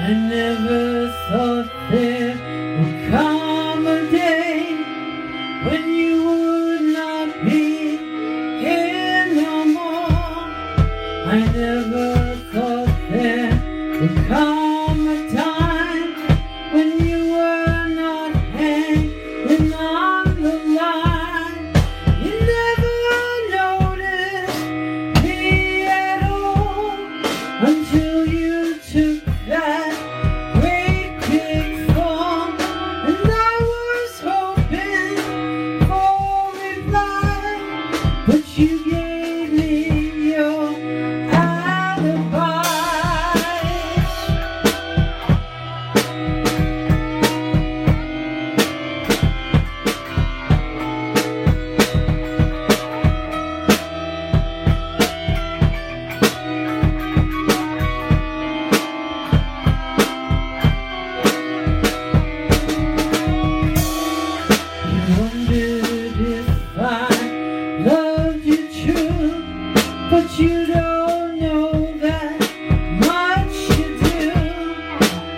I never thought there would come a day when you would not be here no more. I never thought there would come.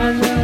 I know.